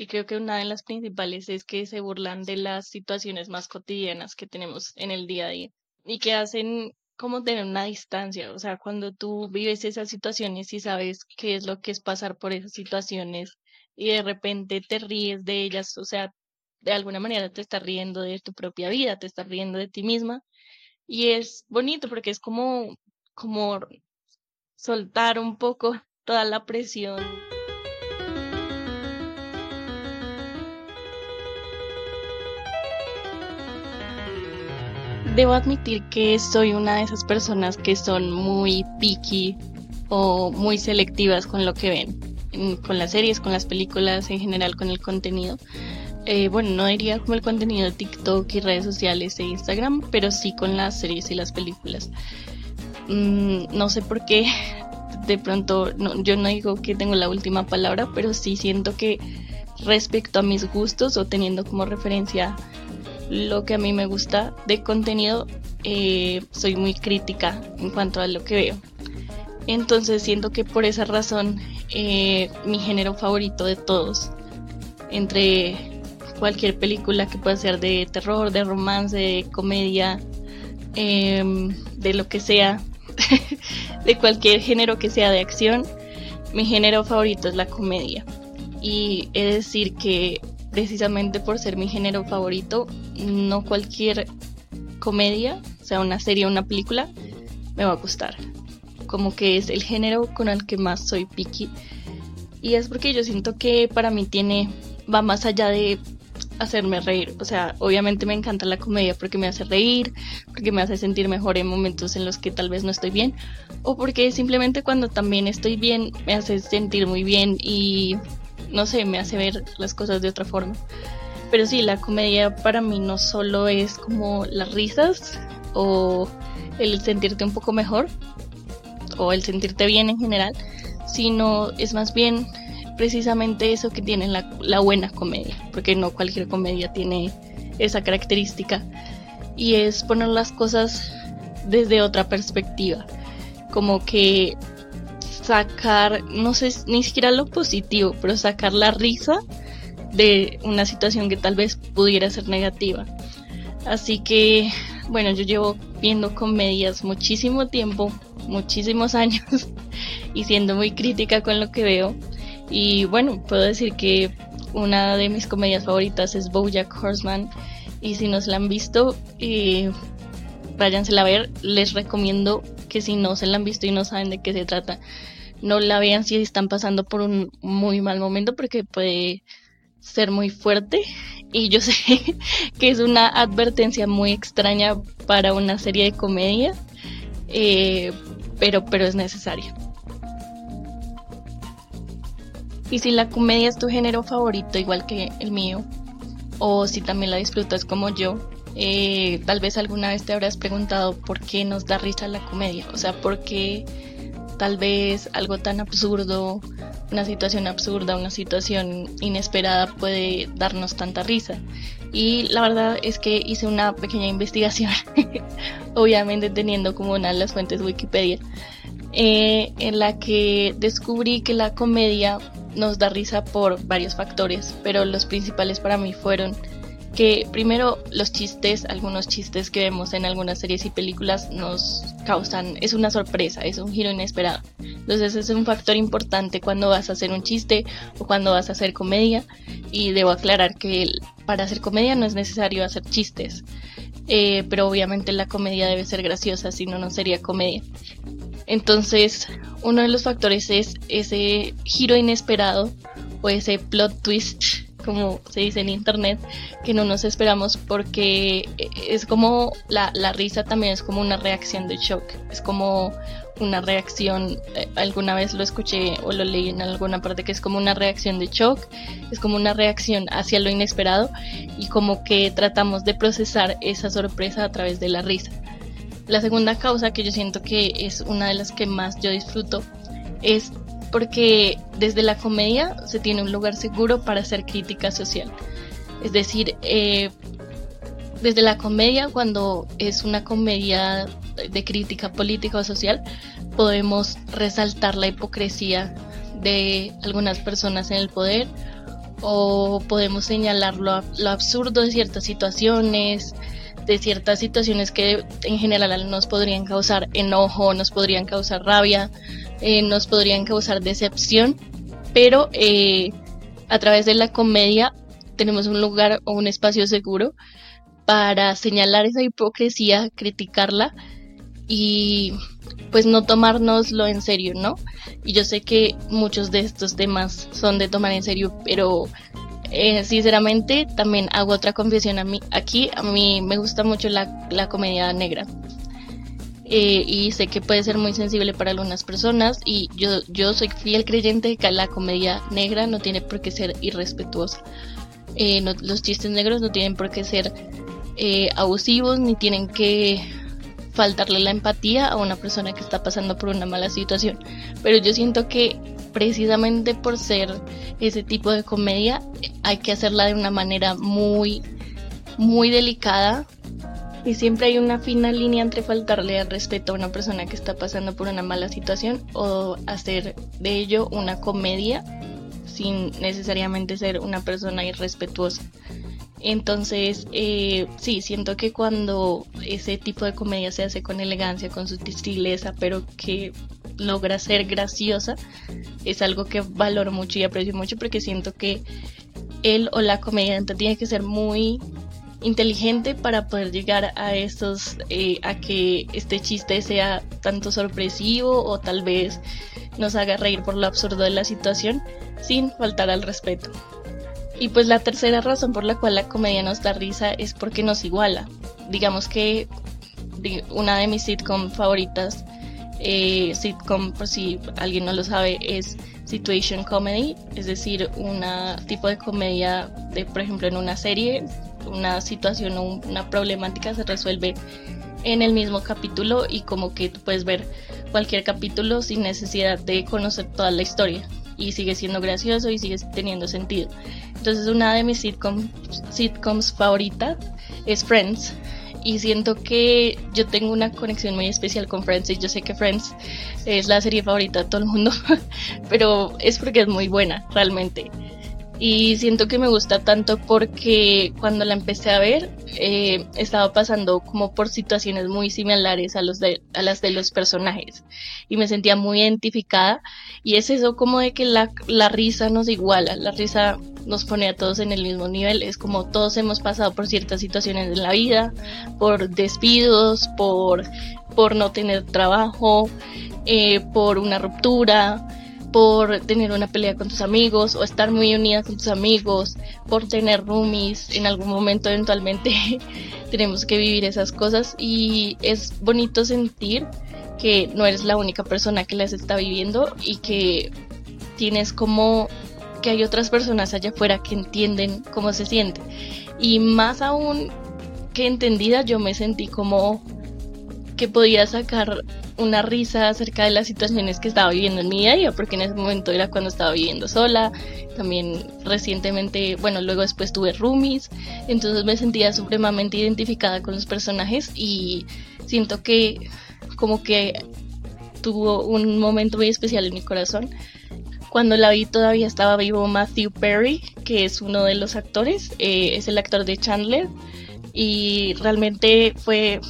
y creo que una de las principales es que se burlan de las situaciones más cotidianas que tenemos en el día a día y que hacen como tener una distancia, o sea, cuando tú vives esas situaciones y sabes qué es lo que es pasar por esas situaciones y de repente te ríes de ellas, o sea, de alguna manera te estás riendo de tu propia vida, te estás riendo de ti misma y es bonito porque es como como soltar un poco toda la presión. Debo admitir que soy una de esas personas que son muy picky o muy selectivas con lo que ven, con las series, con las películas, en general con el contenido. Eh, bueno, no diría como el contenido de TikTok y redes sociales e Instagram, pero sí con las series y las películas. Mm, no sé por qué, de pronto, yo no digo que tengo la última palabra, pero sí siento que respecto a mis gustos o teniendo como referencia lo que a mí me gusta de contenido, eh, soy muy crítica en cuanto a lo que veo. Entonces siento que por esa razón eh, mi género favorito de todos, entre cualquier película que pueda ser de terror, de romance, de comedia, em, de lo que sea, de cualquier género que sea de acción, mi género favorito es la comedia. Y he de decir que precisamente por ser mi género favorito, no cualquier comedia, sea una serie o una película, me va a gustar. Como que es el género con el que más soy picky. Y es porque yo siento que para mí tiene, va más allá de hacerme reír. O sea, obviamente me encanta la comedia porque me hace reír, porque me hace sentir mejor en momentos en los que tal vez no estoy bien, o porque simplemente cuando también estoy bien me hace sentir muy bien y no sé, me hace ver las cosas de otra forma. Pero sí, la comedia para mí no solo es como las risas o el sentirte un poco mejor o el sentirte bien en general, sino es más bien precisamente eso que tiene la, buena comedia, porque no cualquier comedia tiene esa característica, y es poner las cosas desde otra perspectiva, como que sacar, no sé, ni siquiera lo positivo, pero sacar la risa de una situación que tal vez pudiera ser negativa. Así que, bueno, yo llevo viendo comedias muchísimo tiempo, muchísimos años, y siendo muy crítica con lo que veo. Y bueno, puedo decir que una de mis comedias favoritas es Bojack Horseman. Y si no se la han visto, eh, váyansela a ver. Les recomiendo que si no se la han visto y no saben de qué se trata, no la vean si están pasando por un muy mal momento porque puede ser muy fuerte. Y yo sé que es una advertencia muy extraña para una serie de comedia, eh, pero, pero es necesaria. Y si la comedia es tu género favorito, igual que el mío, o si también la disfrutas como yo, eh, tal vez alguna vez te habrás preguntado por qué nos da risa la comedia, o sea, por qué tal vez algo tan absurdo, una situación absurda, una situación inesperada puede darnos tanta risa. Y la verdad es que hice una pequeña investigación, obviamente teniendo como una de las fuentes Wikipedia, eh, en la que descubrí que la comedia nos da risa por varios factores, pero los principales para mí fueron que primero los chistes, algunos chistes que vemos en algunas series y películas nos causan, es una sorpresa, es un giro inesperado. Entonces es un factor importante cuando vas a hacer un chiste o cuando vas a hacer comedia y debo aclarar que para hacer comedia no es necesario hacer chistes, eh, pero obviamente la comedia debe ser graciosa, si no, no sería comedia. Entonces, uno de los factores es ese giro inesperado o ese plot twist, como se dice en internet, que no nos esperamos porque es como la, risa también es como una reacción de shock, es como una reacción, eh, alguna vez lo escuché o lo leí en alguna parte que es como una reacción de shock, es como una reacción hacia lo inesperado y como que tratamos de procesar esa sorpresa a través de la risa. La segunda causa que yo siento que es una de las que más yo disfruto es porque desde la comedia se tiene un lugar seguro para hacer crítica social. Es decir, eh, desde la comedia, cuando es una comedia de crítica política o social, podemos resaltar la hipocresía de algunas personas en el poder o podemos señalar lo, lo absurdo de ciertas situaciones, de ciertas situaciones que en general nos podrían causar enojo, nos podrían causar rabia, eh, nos podrían causar decepción, pero eh, a través de la comedia tenemos un lugar o un espacio seguro para señalar esa hipocresía, criticarla y pues no tomárnoslo en serio, ¿no? Y yo sé que muchos de estos temas son de tomar en serio, pero eh, sinceramente también hago otra confesión a mí. Aquí a mí me gusta mucho la, la comedia negra. Eh, y sé que puede ser muy sensible para algunas personas y yo, yo soy fiel creyente que la comedia negra no tiene por qué ser irrespetuosa. Eh, los chistes negros no tienen por qué ser abusivos ni tienen que faltarle la empatía a una persona que está pasando por una mala situación. Pero yo siento que precisamente por ser ese tipo de comedia hay que hacerla de una manera muy, muy delicada. Y siempre hay una fina línea entre faltarle al respeto a una persona que está pasando por una mala situación o hacer de ello una comedia sin necesariamente ser una persona irrespetuosa. Entonces, eh, sí, siento que cuando ese tipo de comedia se hace con elegancia, con sutileza, pero que logra ser graciosa, es algo que valoro mucho y aprecio mucho porque siento que él o la comediante tiene que ser muy inteligente para poder llegar a estos, eh, a que este chiste sea tanto sorpresivo o tal vez nos haga reír por lo absurdo de la situación sin faltar al respeto. Y pues la tercera razón por la cual la comedia nos da risa es porque nos iguala. Digamos que una de mis sitcom favoritas, eh, sitcom por si alguien no lo sabe, es situation comedy, es decir, un tipo de comedia de, por ejemplo, en una serie, una situación o una problemática se resuelve en el mismo capítulo y como que tú puedes ver cualquier capítulo sin necesidad de conocer toda la historia. Y sigue siendo gracioso y sigue teniendo sentido. Entonces una de mis sitcoms, sitcoms favoritas es Friends. Y siento que yo tengo una conexión muy especial con Friends y yo sé que Friends es la serie favorita de todo el mundo, pero es porque es muy buena realmente y siento que me gusta tanto porque cuando la empecé a ver eh, estaba pasando como por situaciones muy similares a, los de, a las de los personajes y me sentía muy identificada y es eso como de que la, la risa nos iguala, la risa nos pone a todos en el mismo nivel, es como todos hemos pasado por ciertas situaciones en la vida, por despidos, por, por no tener trabajo, eh, por una ruptura, por tener una pelea con tus amigos o estar muy unida con tus amigos, por tener roomies, en algún momento eventualmente tenemos que vivir esas cosas y es bonito sentir que no eres la única persona que las está viviendo y que tienes como que hay otras personas allá afuera que entienden cómo se siente. Y más aún que entendida yo me sentí como que podía sacar una risa acerca de las situaciones que estaba viviendo en mi día porque en ese momento era cuando estaba viviendo sola, también recientemente, bueno, luego después tuve roomies, entonces me sentía supremamente identificada con los personajes y siento que como que tuvo un momento muy especial en mi corazón. Cuando la vi todavía estaba vivo Matthew Perry, que es uno de los actores, eh, es el actor de Chandler y realmente fue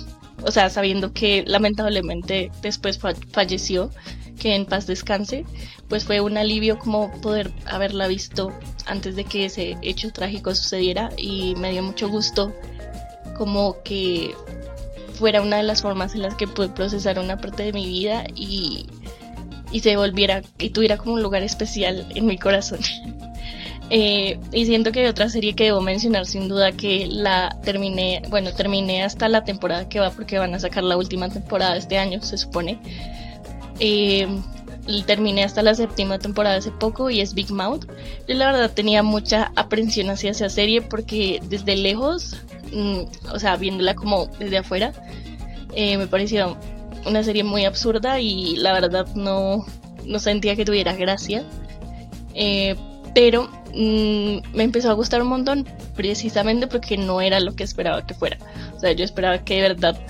o sea, sabiendo que lamentablemente después falleció, que en paz descanse, pues fue un alivio como poder haberla visto antes de que ese hecho trágico sucediera y me dio mucho gusto como que fuera una de las formas en las que pude procesar una parte de mi vida y, y se volviera y tuviera como un lugar especial en mi corazón. Eh, y siento que hay otra serie que debo mencionar sin duda que la terminé, bueno, terminé hasta la temporada que va porque van a sacar la última temporada este año, se supone. Eh, terminé hasta la séptima temporada hace poco y es Big Mouth. Yo la verdad tenía mucha aprensión hacia esa serie porque desde lejos, mm, o sea, viéndola como desde afuera, eh, me parecía una serie muy absurda y la verdad no, no sentía que tuviera gracia. Eh, pero mm, me empezó a gustar un montón precisamente porque no era lo que esperaba que fuera. O sea, yo esperaba que de verdad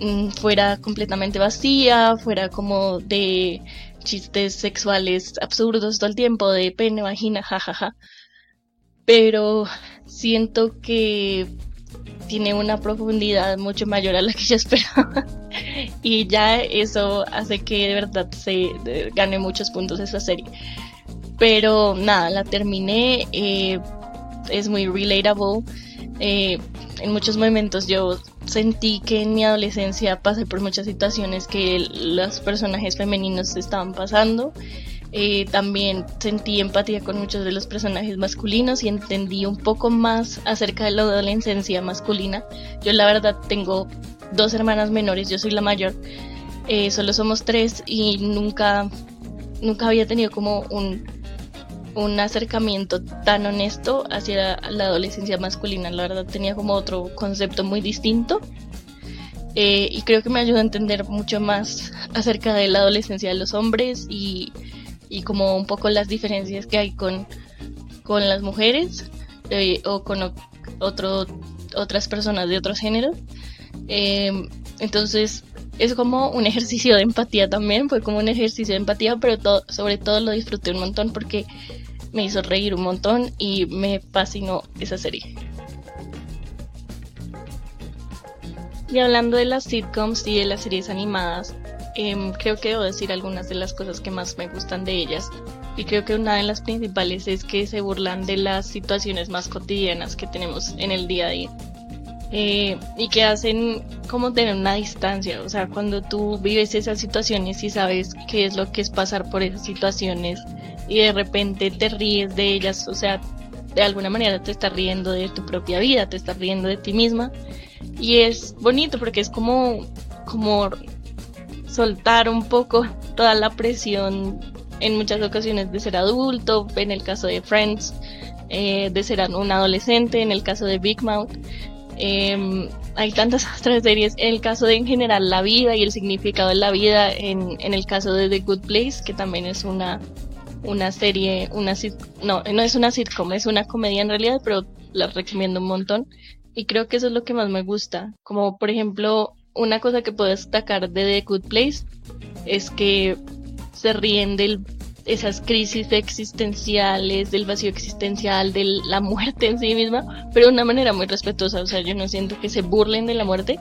mm, fuera completamente vacía, fuera como de chistes sexuales absurdos todo el tiempo, de pene, vagina, jajaja. pero siento que tiene una profundidad mucho mayor a la que yo esperaba. y ya eso hace que de verdad se gane muchos puntos esa serie. Pero nada, la terminé. Eh, es muy relatable. Eh, en muchos momentos yo sentí que en mi adolescencia pasé por muchas situaciones que los personajes femeninos estaban pasando. Eh, también sentí empatía con muchos de los personajes masculinos y entendí un poco más acerca de la adolescencia masculina. Yo la verdad tengo dos hermanas menores, yo soy la mayor, eh, solo somos tres y nunca, nunca había tenido como un, un acercamiento tan honesto hacia la adolescencia masculina. La verdad tenía como otro concepto muy distinto. Eh, y creo que me ayuda a entender mucho más acerca de la adolescencia de los hombres y y como un poco las diferencias que hay con, con las mujeres eh, o con otro, otras personas de otros géneros. Eh, entonces es como un ejercicio de empatía también, fue como un ejercicio de empatía, pero sobre todo lo disfruté un montón porque me hizo reír un montón y me fascinó esa serie. Y hablando de las sitcoms y de las series animadas, Em, creo que debo decir algunas de las cosas que más me gustan de ellas. Y creo que una de las principales es que se burlan de las situaciones más cotidianas que tenemos en el día a día. Eh, y que hacen como tener una distancia, o sea, cuando tú vives esas situaciones y sabes qué es lo que es pasar por esas situaciones y de repente te ríes de ellas, o sea, de alguna manera te estás riendo de tu propia vida, te estás riendo de ti misma y es bonito porque es como como soltar un poco toda la presión en muchas ocasiones de ser adulto, en el caso de Friends, eh, de ser un adolescente, en el caso de Big Mouth. Em, hay tantas otras series, en el caso de en general la vida y el significado de la vida, en, en el caso de The Good Place, que también es una, una serie, una no, no es una sitcom, es una comedia en realidad, pero la recomiendo un montón. Y creo que eso es lo que más me gusta. Como por ejemplo, una cosa que puedo destacar de The Good Place es que se ríen de esas crisis existenciales, del vacío existencial, de la muerte en sí misma, pero de una manera muy respetuosa. O sea, yo no siento que se burlen de la muerte,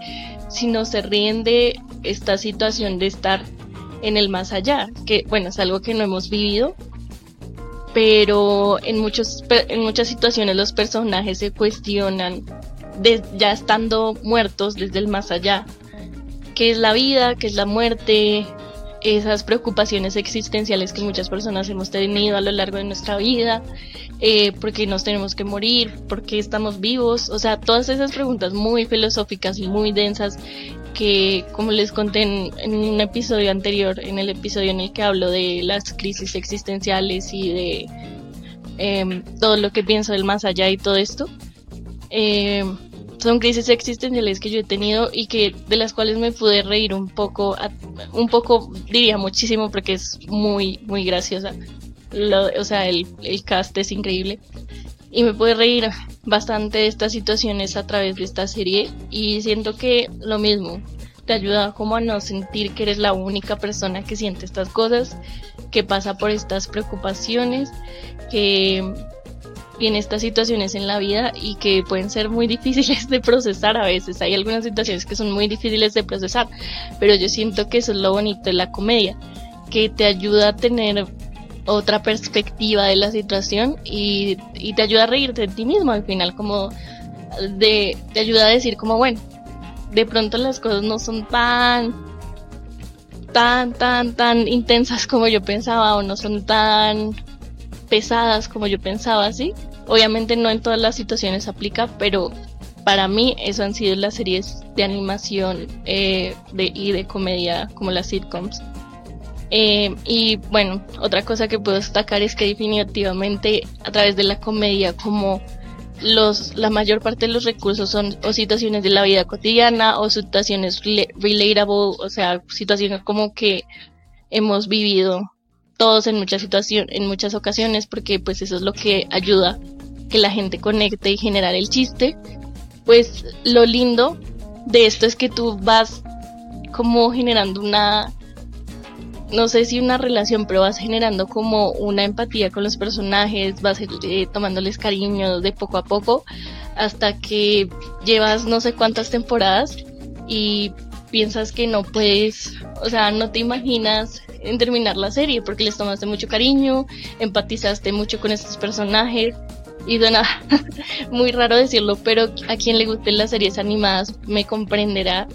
sino se ríen de esta situación de estar en el más allá, que bueno, es algo que no hemos vivido, pero en, muchos, en muchas situaciones los personajes se cuestionan ya estando muertos desde el más allá. Qué es la vida, qué es la muerte, esas preocupaciones existenciales que muchas personas hemos tenido a lo largo de nuestra vida, eh, por qué nos tenemos que morir, por qué estamos vivos, o sea, todas esas preguntas muy filosóficas y muy densas que, como les conté en, un episodio anterior, en el episodio en el que hablo de las crisis existenciales y de em, todo lo que pienso del más allá y todo esto, eh, son crisis existenciales que yo he tenido y que de las cuales me pude reír un poco, un poco diría muchísimo porque es muy, muy graciosa. o sea, el, el cast es increíble y me pude reír bastante de estas situaciones a través de esta serie y siento que lo mismo te ayuda como a no sentir que eres la única persona que siente estas cosas, que pasa por estas preocupaciones, que en estas situaciones en la vida y que pueden ser muy difíciles de procesar a veces. Hay algunas situaciones que son muy difíciles de procesar, pero yo siento que eso es lo bonito de la comedia, que te ayuda a tener otra perspectiva de la situación y, te ayuda a reírte de ti mismo al final, como de, te ayuda a decir como, bueno, de pronto las cosas no son tan tan, tan, tan intensas como yo pensaba o no son tan pesadas como yo pensaba, ¿sí? Obviamente no en todas las situaciones aplica, pero para mí eso han sido las series de animación eh, de, y de comedia como las sitcoms. Eh, y bueno, otra cosa que puedo destacar es que definitivamente a través de la comedia como los, la mayor parte de los recursos son o situaciones de la vida cotidiana o situaciones relatable, o sea, situaciones como que hemos vivido todos en muchas situaciones, en muchas ocasiones, porque pues eso es lo que ayuda que la gente conecte y generar el chiste. Pues lo lindo de esto es que tú vas como generando una no sé si una relación, pero vas generando como una empatía con los personajes, vas eh, tomándoles cariño de poco a poco, hasta que llevas no sé cuántas temporadas y piensas que no puedes, o sea, no te imaginas en terminar la serie porque les tomaste mucho cariño, empatizaste mucho con estos personajes y suena muy raro decirlo, pero a quien le gusten las series animadas me comprenderá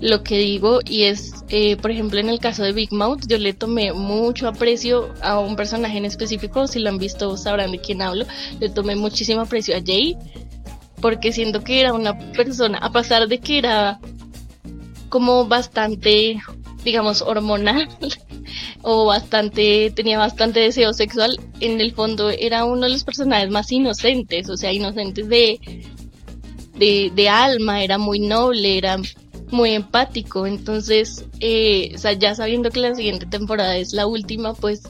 lo que digo y es, eh, por ejemplo, en el caso de Big Mouth, yo le tomé mucho aprecio a un personaje en específico, si lo han visto sabrán de quién hablo, le tomé muchísimo aprecio a Jay, porque siento que era una persona, a pesar de que era como bastante, digamos, hormonal, o bastante, tenía bastante deseo sexual, en el fondo era uno de los personajes más inocentes, o sea, inocentes de, de, de alma, era muy noble, era muy empático, entonces, eh, o sea, ya sabiendo que la siguiente temporada es la última, pues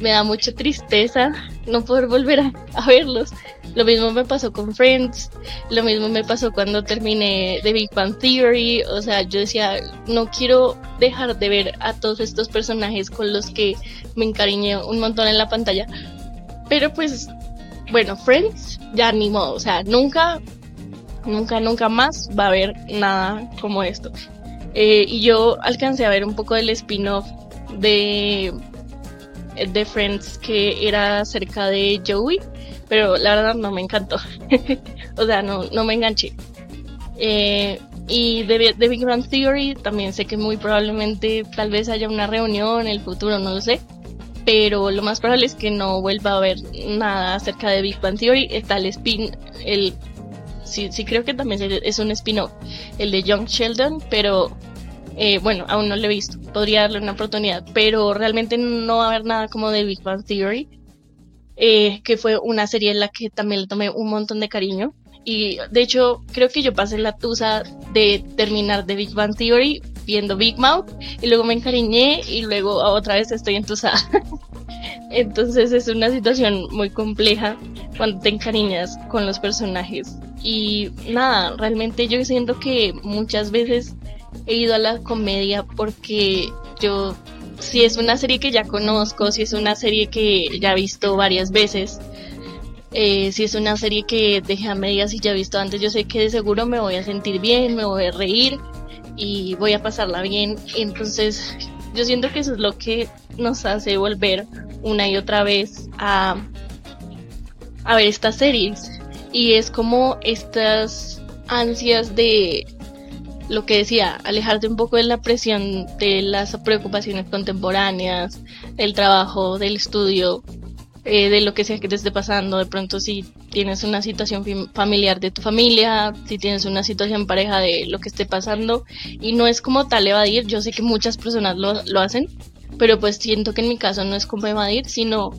me da mucha tristeza no poder volver a, verlos. Lo mismo me pasó con Friends, lo mismo me pasó cuando terminé The Big Bang Theory, o sea, yo decía, no quiero dejar de ver a todos estos personajes con los que me encariñé un montón en la pantalla. Pero pues, bueno, Friends, ya ni modo, o sea, nunca, nunca, nunca más va a haber nada como esto. Eh, y yo alcancé a ver un poco del spin-off de de Friends que era cerca de Joey, pero la verdad no me encantó. o sea, no, no me enganché. Eh, y de, de, Big Bang Theory también sé que muy probablemente tal vez haya una reunión en el futuro, no lo sé. Pero lo más probable es que no vuelva a haber nada acerca de Big Bang Theory. Está el spin, el sí, sí creo que también es un spin-off, el de Young Sheldon, pero eh, bueno, aún no lo he visto, podría darle una oportunidad, pero realmente no va a haber nada como de Big Bang Theory, eh, que fue una serie en la que también le tomé un montón de cariño. Y de hecho, creo que yo pasé la tusa de terminar de Big Bang Theory viendo Big Mouth y luego me encariñé y luego otra vez estoy entusada. Entonces es una situación muy compleja cuando te encariñas con los personajes. Y nada, realmente yo siento que muchas veces he ido a la comedia porque yo, si es una serie que ya conozco, si es una serie que ya he visto varias veces, eh, si es una serie que dejé a medias y ya he visto antes, yo sé que de seguro me voy a sentir bien, me voy a reír y voy a pasarla bien. Entonces, yo siento que eso es lo que nos hace volver una y otra vez a, a ver estas series. Y es como estas ansias de lo que decía, alejarte un poco de la presión de las preocupaciones contemporáneas, del trabajo, del estudio, eh, de lo que sea que te esté pasando. De pronto si tienes una situación familiar de tu familia, si tienes una situación pareja de lo que esté pasando. Y no es como tal evadir, yo sé que muchas personas lo, lo hacen, pero pues siento que en mi caso no es como evadir, sino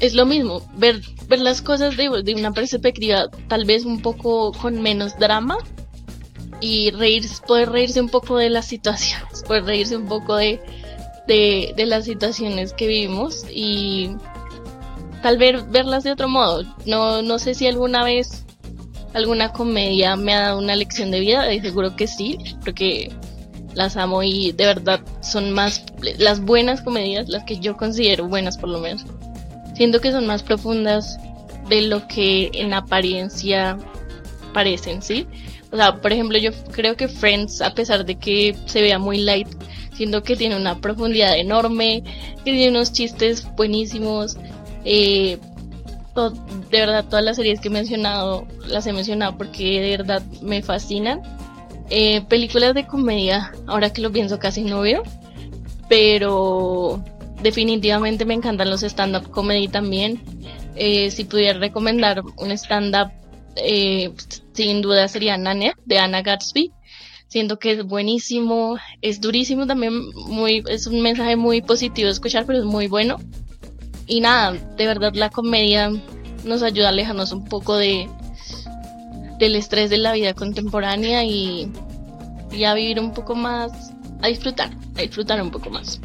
es lo mismo, ver, ver las cosas de, de una perspectiva tal vez un poco con menos drama y reír, poder reírse un poco de las situaciones, poder reírse un poco de, de, las situaciones que vivimos y tal vez verlas de otro modo. No, no sé si alguna vez alguna comedia me ha dado una lección de vida, de seguro que sí, porque las amo y de verdad son más las buenas comedias, las que yo considero buenas por lo menos. Siento que son más profundas de lo que en apariencia parecen, ¿sí? O sea, por ejemplo, yo creo que Friends, a pesar de que se vea muy light, siento que tiene una profundidad enorme, que tiene unos chistes buenísimos. Eh, de verdad, todas las series que he mencionado, las he mencionado porque de verdad me fascinan. Eh, películas de comedia, ahora que lo pienso casi no veo, pero definitivamente me encantan los stand-up comedy también. Eh, si pudiera recomendar un stand-up eh, sin duda sería Nanette de Anna Gatsby. Siento que es buenísimo, es durísimo también, muy, es un mensaje muy positivo de escuchar, pero es muy bueno. Y nada, de verdad la comedia nos ayuda a alejarnos un poco de del estrés de la vida contemporánea y, y a vivir un poco más, a disfrutar, a disfrutar un poco más.